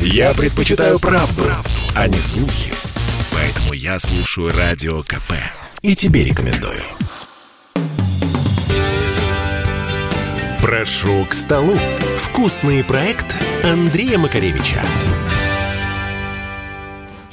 Я предпочитаю правду, правду, а не слухи. Поэтому я слушаю Радио КП. И тебе рекомендую. Прошу к столу. Вкусный проект Андрея Макаревича.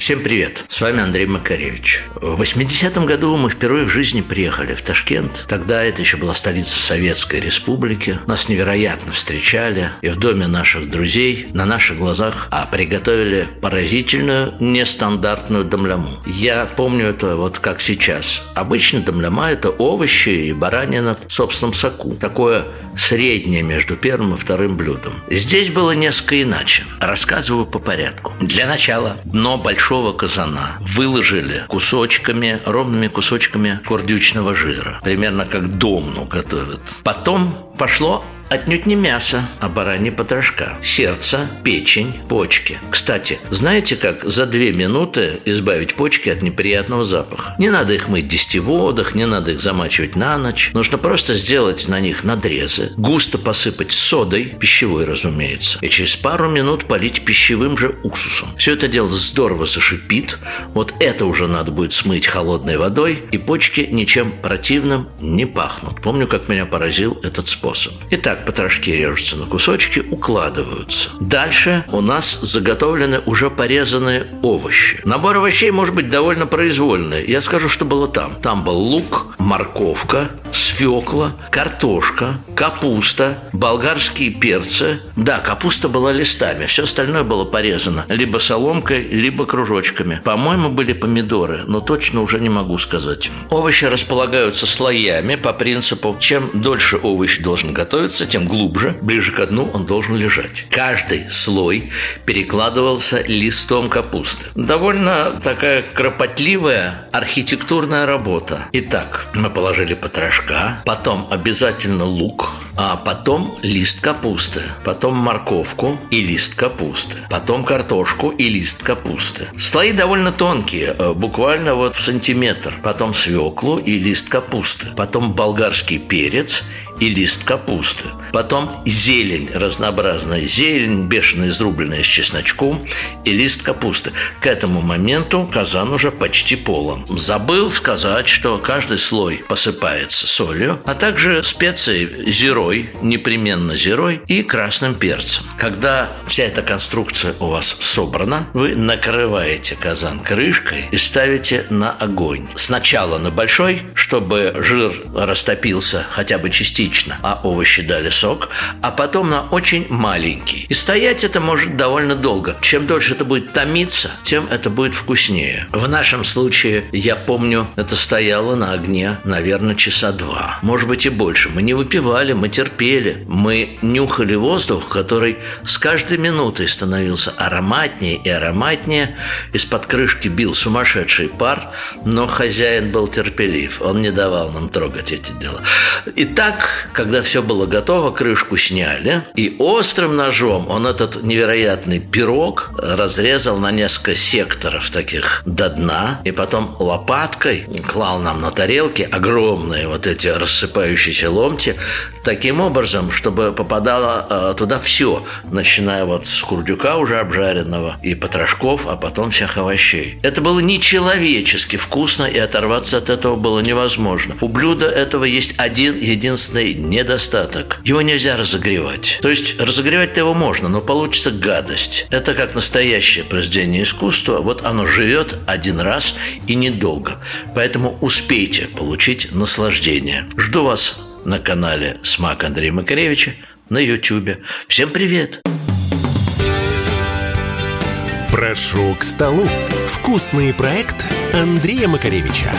Всем привет, с вами Андрей Макаревич. В 80-м году мы впервые в жизни приехали в Ташкент. Тогда это еще была столица Советской Республики. Нас невероятно встречали. И в доме наших друзей на наших глазах а приготовили поразительную, нестандартную домляму. Я помню это вот как сейчас. Обычно домляма – это овощи и баранина в собственном соку. Такое среднее между первым и вторым блюдом. Здесь было несколько иначе. Рассказываю по порядку. Для начала дно большого казана выложили кусочками, ровными кусочками курдючного жира. Примерно как домну готовят. Потом пошло Отнюдь не мясо, а баранья потрошка. Сердце, печень, почки. Кстати, знаете, как за две минуты избавить почки от неприятного запаха? Не надо их мыть в десятиводах, не надо их замачивать на ночь. Нужно просто сделать на них надрезы, густо посыпать содой, пищевой, разумеется, и через пару минут полить пищевым же уксусом. Все это дело здорово зашипит. Вот это уже надо будет смыть холодной водой, и почки ничем противным не пахнут. Помню, как меня поразил этот способ. Итак, так потрошки режутся на кусочки, укладываются. Дальше у нас заготовлены уже порезанные овощи. Набор овощей может быть довольно произвольный. Я скажу, что было там. Там был лук, морковка, свекла, картошка, капуста, болгарские перцы. Да, капуста была листами, все остальное было порезано либо соломкой, либо кружочками. По-моему, были помидоры, но точно уже не могу сказать. Овощи располагаются слоями по принципу, чем дольше овощ должен готовиться, тем глубже, ближе к дну он должен лежать. Каждый слой перекладывался листом капусты. Довольно такая кропотливая архитектурная работа. Итак, мы положили потрошка, потом обязательно лук, а потом лист капусты, потом морковку и лист капусты, потом картошку и лист капусты. Слои довольно тонкие, э, буквально вот в сантиметр. Потом свеклу и лист капусты, потом болгарский перец и лист капусты. Потом зелень, разнообразная зелень, бешено изрубленная с чесночком и лист капусты. К этому моменту казан уже почти полон. Забыл сказать, что каждый слой посыпается солью, а также специей зерой, непременно зерой и красным перцем. Когда вся эта конструкция у вас собрана, вы накрываете казан крышкой и ставите на огонь. Сначала на большой, чтобы жир растопился хотя бы частично, а овощи дали сок, а потом на очень маленький. И стоять это может довольно долго. Чем дольше это будет томиться, тем это будет вкуснее. В нашем случае, я помню, это стояло на огне, наверное, часа два. Может быть и больше. Мы не выпивали, мы терпели. Мы нюхали воздух, который с каждой минутой становился ароматнее и ароматнее. Из-под крышки бил сумасшедший пар, но хозяин был терпелив. Он не давал нам трогать эти дела. Итак, когда все было готово, крышку сняли, и острым ножом он этот невероятный пирог разрезал на несколько секторов таких до дна, и потом лопаткой клал нам на тарелки огромные вот эти рассыпающиеся ломти, таким образом, чтобы попадало э, туда все, начиная вот с курдюка уже обжаренного и потрошков, а потом всех овощей. Это было нечеловечески вкусно, и оторваться от этого было невозможно. У блюда этого есть один единственный недостаток. Его нельзя разогревать. То есть разогревать-то его можно, но получится гадость. Это как настоящее произведение искусства. Вот оно живет один раз и недолго. Поэтому успейте получить наслаждение. Жду вас на канале «Смак Андрея Макаревича» на YouTube. Всем привет! Прошу к столу. Вкусный проект Андрея Макаревича.